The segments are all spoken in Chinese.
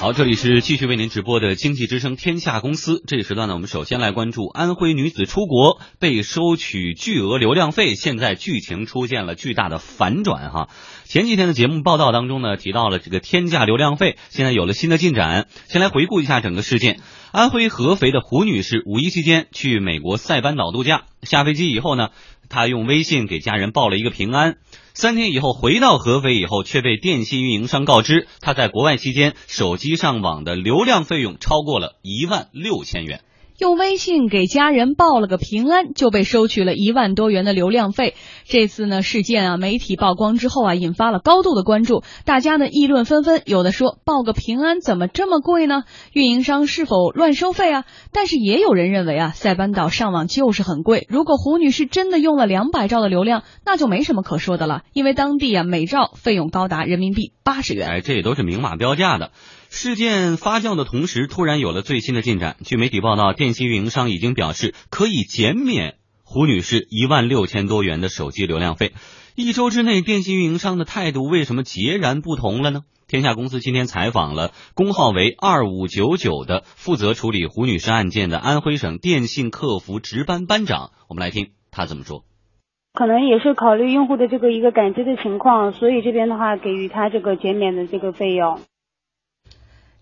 好，这里是继续为您直播的经济之声天下公司。这一时段呢，我们首先来关注安徽女子出国被收取巨额流量费，现在剧情出现了巨大的反转哈。前几天的节目报道当中呢，提到了这个天价流量费，现在有了新的进展。先来回顾一下整个事件：安徽合肥的胡女士五一期间去美国塞班岛度假，下飞机以后呢，他用微信给家人报了一个平安。三天以后回到合肥以后，却被电信运营商告知，他在国外期间手机上网的流量费用超过了一万六千元。用微信给家人报了个平安，就被收取了一万多元的流量费。这次呢事件啊，媒体曝光之后啊，引发了高度的关注，大家呢议论纷纷。有的说报个平安怎么这么贵呢？运营商是否乱收费啊？但是也有人认为啊，塞班岛上网就是很贵。如果胡女士真的用了两百兆的流量，那就没什么可说的了，因为当地啊每兆费用高达人民币八十元。哎，这也都是明码标价的。事件发酵的同时，突然有了最新的进展。据媒体报道，电信运营商已经表示可以减免胡女士一万六千多元的手机流量费。一周之内，电信运营商的态度为什么截然不同了呢？天下公司今天采访了工号为二五九九的负责处理胡女士案件的安徽省电信客服值班班长，我们来听他怎么说。可能也是考虑用户的这个一个感知的情况，所以这边的话给予他这个减免的这个费用。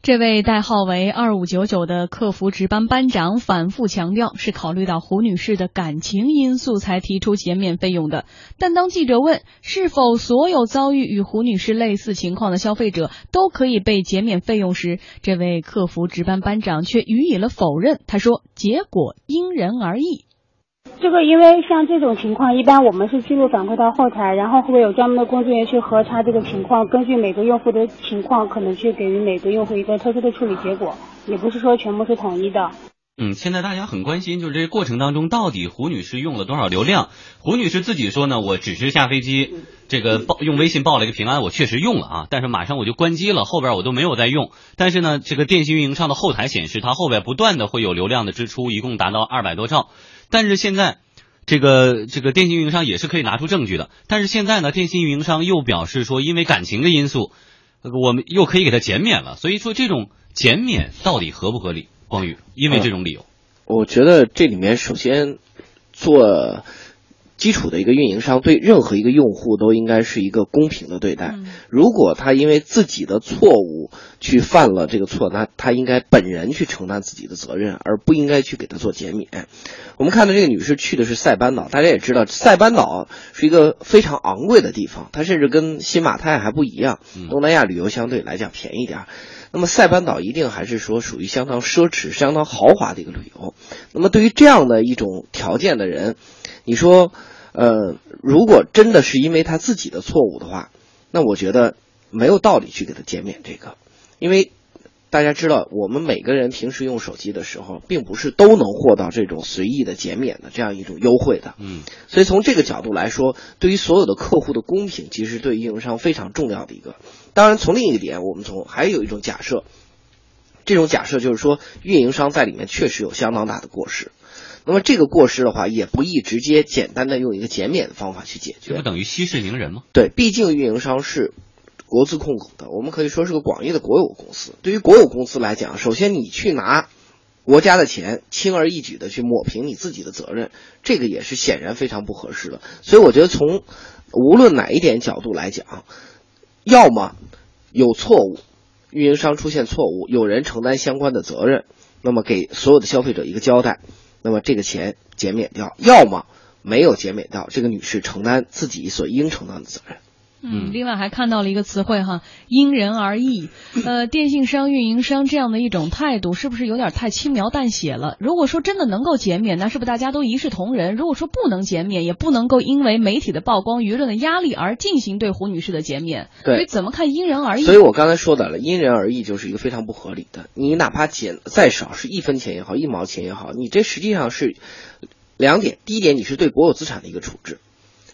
这位代号为二五九九的客服值班班长反复强调，是考虑到胡女士的感情因素才提出减免费用的。但当记者问是否所有遭遇与胡女士类似情况的消费者都可以被减免费用时，这位客服值班班长却予以了否认。他说：“结果因人而异。”这个因为像这种情况，一般我们是记录反馈到后台，然后会有专门的工作人员去核查这个情况，根据每个用户的情况，可能去给予每个用户一个特殊的处理结果，也不是说全部是统一的。嗯，现在大家很关心，就是这个过程当中到底胡女士用了多少流量？胡女士自己说呢，我只是下飞机，这个报用微信报了一个平安，我确实用了啊，但是马上我就关机了，后边我都没有再用。但是呢，这个电信运营商的后台显示，它后边不断的会有流量的支出，一共达到二百多兆。但是现在，这个这个电信运营商也是可以拿出证据的。但是现在呢，电信运营商又表示说，因为感情的因素，我们又可以给他减免了。所以说，这种减免到底合不合理？光宇，因为这种理由，我觉得这里面首先做。基础的一个运营商对任何一个用户都应该是一个公平的对待。如果他因为自己的错误去犯了这个错，那他应该本人去承担自己的责任，而不应该去给他做减免。我们看到这个女士去的是塞班岛，大家也知道，塞班岛是一个非常昂贵的地方，它甚至跟新马泰还不一样。东南亚旅游相对来讲便宜点，那么塞班岛一定还是说属于相当奢侈、相当豪华的一个旅游。那么对于这样的一种条件的人，你说？呃，如果真的是因为他自己的错误的话，那我觉得没有道理去给他减免这个，因为大家知道，我们每个人平时用手机的时候，并不是都能获到这种随意的减免的这样一种优惠的。嗯，所以从这个角度来说，对于所有的客户的公平，其实对运营商非常重要的一个。当然，从另一个点，我们从还有一种假设，这种假设就是说，运营商在里面确实有相当大的过失。那么这个过失的话，也不易直接简单的用一个减免的方法去解决。这不等于息事宁人吗？对，毕竟运营商是国资控股的，我们可以说是个广义的国有公司。对于国有公司来讲，首先你去拿国家的钱，轻而易举的去抹平你自己的责任，这个也是显然非常不合适的。所以我觉得从无论哪一点角度来讲，要么有错误，运营商出现错误，有人承担相关的责任，那么给所有的消费者一个交代。那么这个钱减免掉，要么没有减免掉，这个女士承担自己所应承担的责任。嗯，另外还看到了一个词汇哈，因人而异。呃，电信商、运营商这样的一种态度，是不是有点太轻描淡写了？如果说真的能够减免，那是不是大家都一视同仁？如果说不能减免，也不能够因为媒体的曝光、舆论的压力而进行对胡女士的减免。对，所以怎么看因人而异？所以我刚才说的了，因人而异就是一个非常不合理的。你哪怕减再少，是一分钱也好，一毛钱也好，你这实际上是两点。第一点，你是对国有资产的一个处置。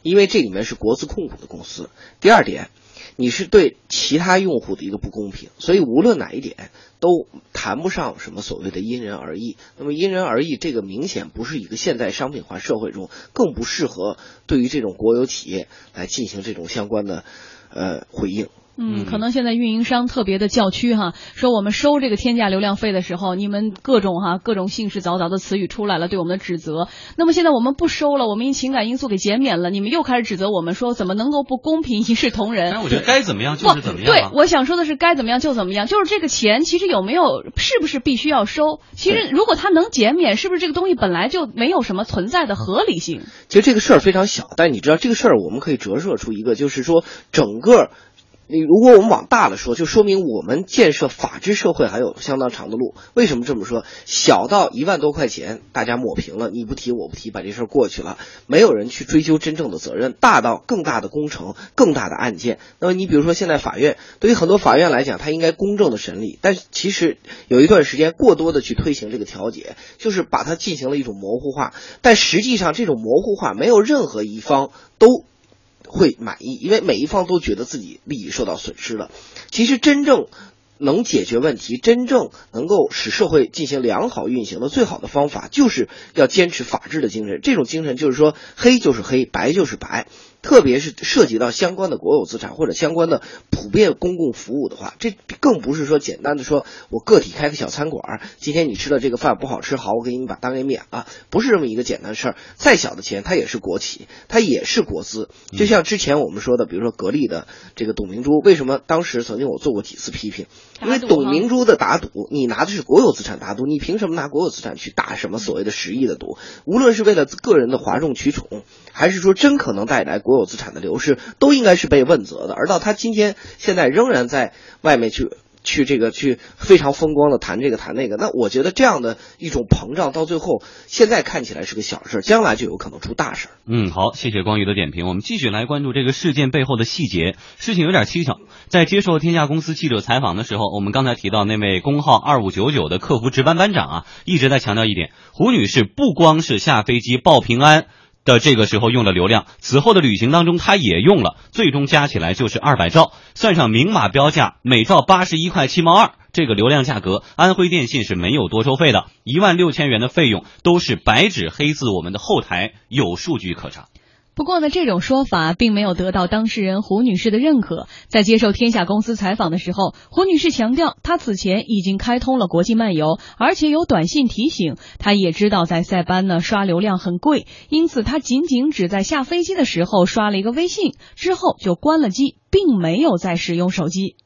因为这里面是国资控股的公司。第二点，你是对其他用户的一个不公平，所以无论哪一点都谈不上什么所谓的因人而异。那么因人而异，这个明显不是一个现代商品化社会中更不适合对于这种国有企业来进行这种相关的呃回应。嗯，可能现在运营商特别的叫屈哈，说我们收这个天价流量费的时候，你们各种哈各种信誓凿凿的词语出来了，对我们的指责。那么现在我们不收了，我们因情感因素给减免了，你们又开始指责我们说怎么能够不公平一视同仁？但我觉得该怎么样就是怎么样。对，我想说的是该怎么样就怎么样，就是这个钱其实有没有是不是必须要收？其实如果它能减免，是不是这个东西本来就没有什么存在的合理性？其实这个事儿非常小，但你知道这个事儿我们可以折射出一个，就是说整个。你如果我们往大了说，就说明我们建设法治社会还有相当长的路。为什么这么说？小到一万多块钱，大家抹平了，你不提我不提，把这事儿过去了，没有人去追究真正的责任。大到更大的工程、更大的案件，那么你比如说现在法院，对于很多法院来讲，它应该公正的审理，但是其实有一段时间过多的去推行这个调解，就是把它进行了一种模糊化。但实际上这种模糊化，没有任何一方都。会满意，因为每一方都觉得自己利益受到损失了。其实真正能解决问题、真正能够使社会进行良好运行的最好的方法，就是要坚持法治的精神。这种精神就是说，黑就是黑，白就是白。特别是涉及到相关的国有资产或者相关的普遍公共服务的话，这更不是说简单的说我个体开个小餐馆，今天你吃的这个饭不好吃，好，我给你把单给免了，不是这么一个简单事儿。再小的钱，它也是国企，它也是国资。就像之前我们说的，比如说格力的这个董明珠，为什么当时曾经我做过几次批评？因为董明珠的打赌，你拿的是国有资产打赌，你凭什么拿国有资产去打什么所谓的十亿的赌？无论是为了个人的哗众取宠，还是说真可能带来国。国有资产的流失都应该是被问责的，而到他今天现在仍然在外面去去这个去非常风光的谈这个谈那个，那我觉得这样的一种膨胀到最后，现在看起来是个小事，将来就有可能出大事。嗯，好，谢谢光宇的点评，我们继续来关注这个事件背后的细节。事情有点蹊跷，在接受天下公司记者采访的时候，我们刚才提到那位工号二五九九的客服值班班长啊，一直在强调一点：胡女士不光是下飞机报平安。的这个时候用了流量，此后的旅行当中他也用了，最终加起来就是二百兆，算上明码标价，每兆八十一块七毛二，这个流量价格，安徽电信是没有多收费的，一万六千元的费用都是白纸黑字，我们的后台有数据可查。不过呢，这种说法并没有得到当事人胡女士的认可。在接受天下公司采访的时候，胡女士强调，她此前已经开通了国际漫游，而且有短信提醒。她也知道在塞班呢刷流量很贵，因此她仅仅只在下飞机的时候刷了一个微信，之后就关了机，并没有再使用手机。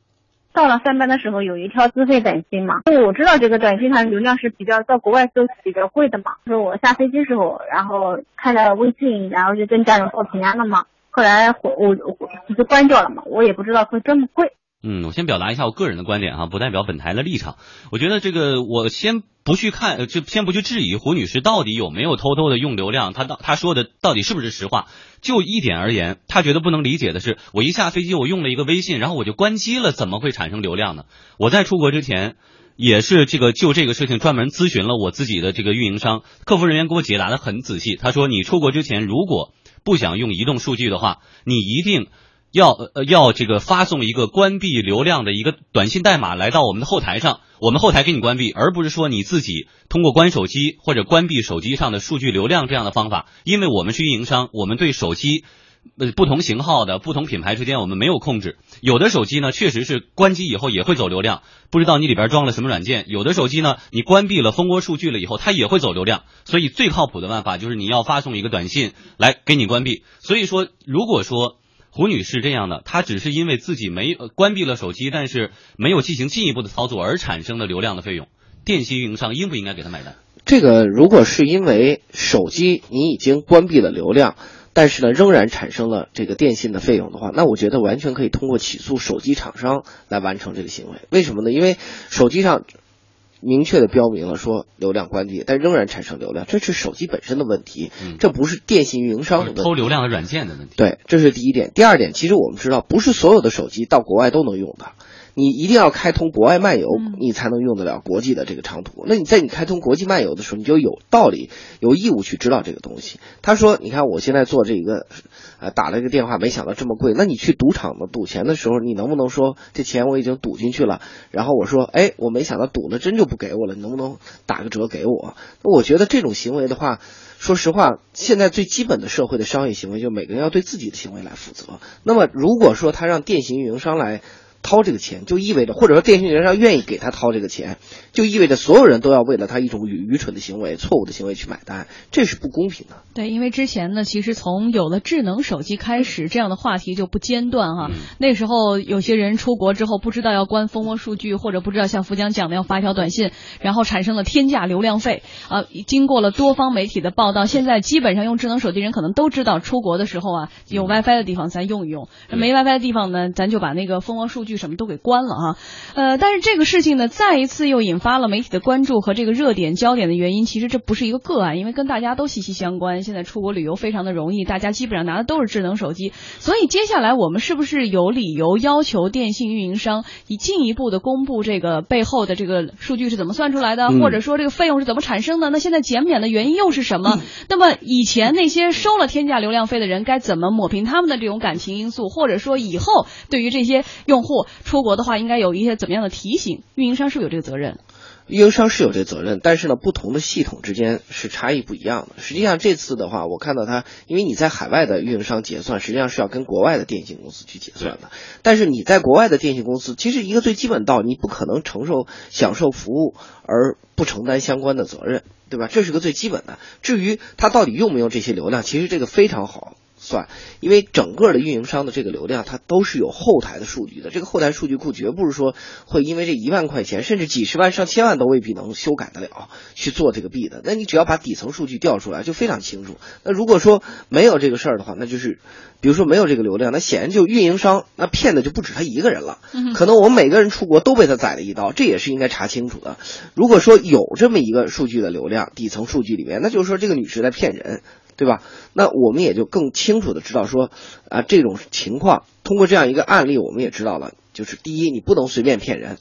到了三班的时候，有一条自费短信嘛，因为我知道这个短信它流量是比较到国外都比较贵的嘛。就是我下飞机时候，然后看了微信，然后就跟家人报平安了嘛。后来我我我就关掉了嘛，我也不知道会这么贵。嗯，我先表达一下我个人的观点哈，不代表本台的立场。我觉得这个，我先不去看，就先不去质疑胡女士到底有没有偷偷的用流量，她到她说的到底是不是实话。就一点而言，她觉得不能理解的是，我一下飞机我用了一个微信，然后我就关机了，怎么会产生流量呢？我在出国之前也是这个就这个事情专门咨询了我自己的这个运营商，客服人员给我解答的很仔细。他说，你出国之前如果不想用移动数据的话，你一定。要呃要这个发送一个关闭流量的一个短信代码来到我们的后台上，我们后台给你关闭，而不是说你自己通过关手机或者关闭手机上的数据流量这样的方法，因为我们是运营商，我们对手机呃不同型号的不同品牌之间我们没有控制，有的手机呢确实是关机以后也会走流量，不知道你里边装了什么软件，有的手机呢你关闭了蜂窝数据了以后它也会走流量，所以最靠谱的办法就是你要发送一个短信来给你关闭，所以说如果说。胡女士这样的，她只是因为自己没关闭了手机，但是没有进行进一步的操作而产生的流量的费用，电信运营商应不应该给她买单？这个如果是因为手机你已经关闭了流量，但是呢仍然产生了这个电信的费用的话，那我觉得完全可以通过起诉手机厂商来完成这个行为。为什么呢？因为手机上。明确的标明了说流量关闭，但仍然产生流量，这是手机本身的问题，这不是电信运营商的问题。偷流量的软件的问题。对，这是第一点。第二点，其实我们知道，不是所有的手机到国外都能用的。你一定要开通国外漫游，嗯你才能用得了国际的这个长途。那你在你开通国际漫游的时候，你就有道理、有义务去知道这个东西。他说：“你看我现在做这个，呃，打了一个电话，没想到这么贵。那你去赌场的赌钱的时候，你能不能说这钱我已经赌进去了？然后我说，哎，我没想到赌了真就不给我了，你能不能打个折给我？那我觉得这种行为的话。”说实话，现在最基本的社会的商业行为，就每个人要对自己的行为来负责。那么，如果说他让电信运营商来掏这个钱，就意味着，或者说电信人要愿意给他掏这个钱，就意味着所有人都要为了他一种愚愚蠢的行为、错误的行为去买单，这是不公平的。对，因为之前呢，其实从有了智能手机开始，这样的话题就不间断哈。嗯那时候有些人出国之后不知道要关蜂窝数据，或者不知道像福江讲的要发一条短信，然后产生了天价流量费。啊、经过了多方媒体的报道，现在基本上用智能手机人可能都知道，出国的时候啊，有 WiFi 的地方咱用一用，没 WiFi 的地方呢，咱就把那个蜂窝数据什么都给关了哈。呃，但是这个事情呢，再一次又引发了媒体的关注和这个热点焦点的原因，其实这不是一个个案，因为跟大家都息息相关。现在出国旅游非常的容易，大家基本上拿的都是智能手机，所以接下来我们是不是有理由要求电信运营商以进一步的公布这个背后的这个数据是怎么算出来的，嗯或者说这个费用是怎么产生的？那现在减免的原因又是什么？那么以前那些收了天价流量费的人该怎么抹平他们的这种感情因素，或者说以后对于这些用户出国的话，应该有一些怎么样的提醒？运营商是不是有这个责任？运营商是有这责任，但是呢，不同的系统之间是差异不一样的。实际上这次的话，我看到它，因为你在海外的运营商结算，实际上是要跟国外的电信公司去结算的。但是你在国外的电信公司，其实一个最基本道，你不可能承受享受服务而不承担相关的责任，对吧？这是个最基本的。至于它到底用不用这些流量，其实这个非常好。算，因为整个的运营商的这个流量，它都是有后台的数据的。这个后台数据库绝不是说会因为这一万块钱，甚至几十万、上千万都未必能修改得了去做这个币的。那你只要把底层数据调出来，就非常清楚。那如果说没有这个事儿的话，那就是，比如说没有这个流量，那显然就运营商那骗的就不止他一个人了。可能我们每个人出国都被他宰了一刀，这也是应该查清楚的。如果说有这么一个数据的流量，底层数据里面，那就是说这个女士在骗人。对吧？那我们也就更清楚的知道说，啊，这种情况通过这样一个案例，我们也知道了，就是第一，你不能随便骗人，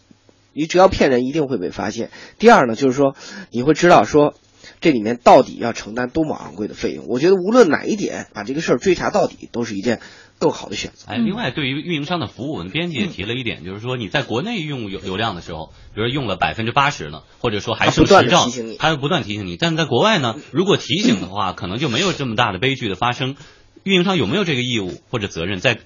你只要骗人一定会被发现。第二呢，就是说你会知道说，这里面到底要承担多么昂贵的费用。我觉得无论哪一点，把这个事儿追查到底，都是一件更好的选择。哎，另外对于运营商的服务，我们编辑也提了一点，就是说你在国内用流流量的时候，比如说用了百分之八十呢，或者说还剩它不断十兆地提醒你，它会不断提醒你。但是在国外呢，如果提醒的话，可能就没有这么大的悲剧的发生。运营商有没有这个义务或者责任，在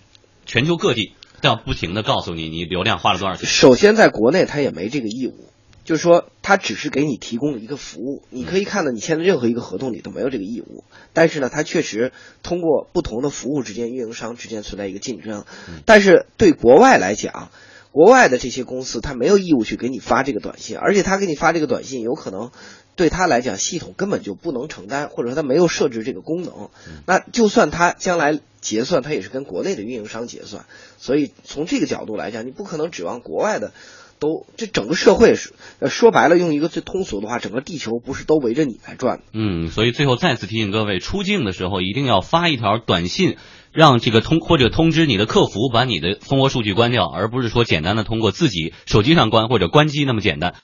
全球各地要不停的告诉你你流量花了多少钱？首先，在国内他也没这个义务，就是说他只是给你提供了一个服务。你可以看到，你签的任何一个合同里都没有这个义务。但是呢，它确实通过不同的服务之间，运营商之间存在一个竞争。但是对国外来讲，国外的这些公司，他没有义务去给你发这个短信，而且他给你发这个短信，有可能对他来讲，系统根本就不能承担，或者说他没有设置这个功能。那就算他将来结算，他也是跟国内的运营商结算。所以从这个角度来讲，你不可能指望国外的都这整个社会是说白了，用一个最通俗的话，整个地球不是都围着你来转的。嗯，所以最后再次提醒各位，出境的时候一定要发一条短信，让这个通或者通知你的客服把你的蜂窝数据关掉，而不是说简单的通过自己手机上关或者关机那么简单。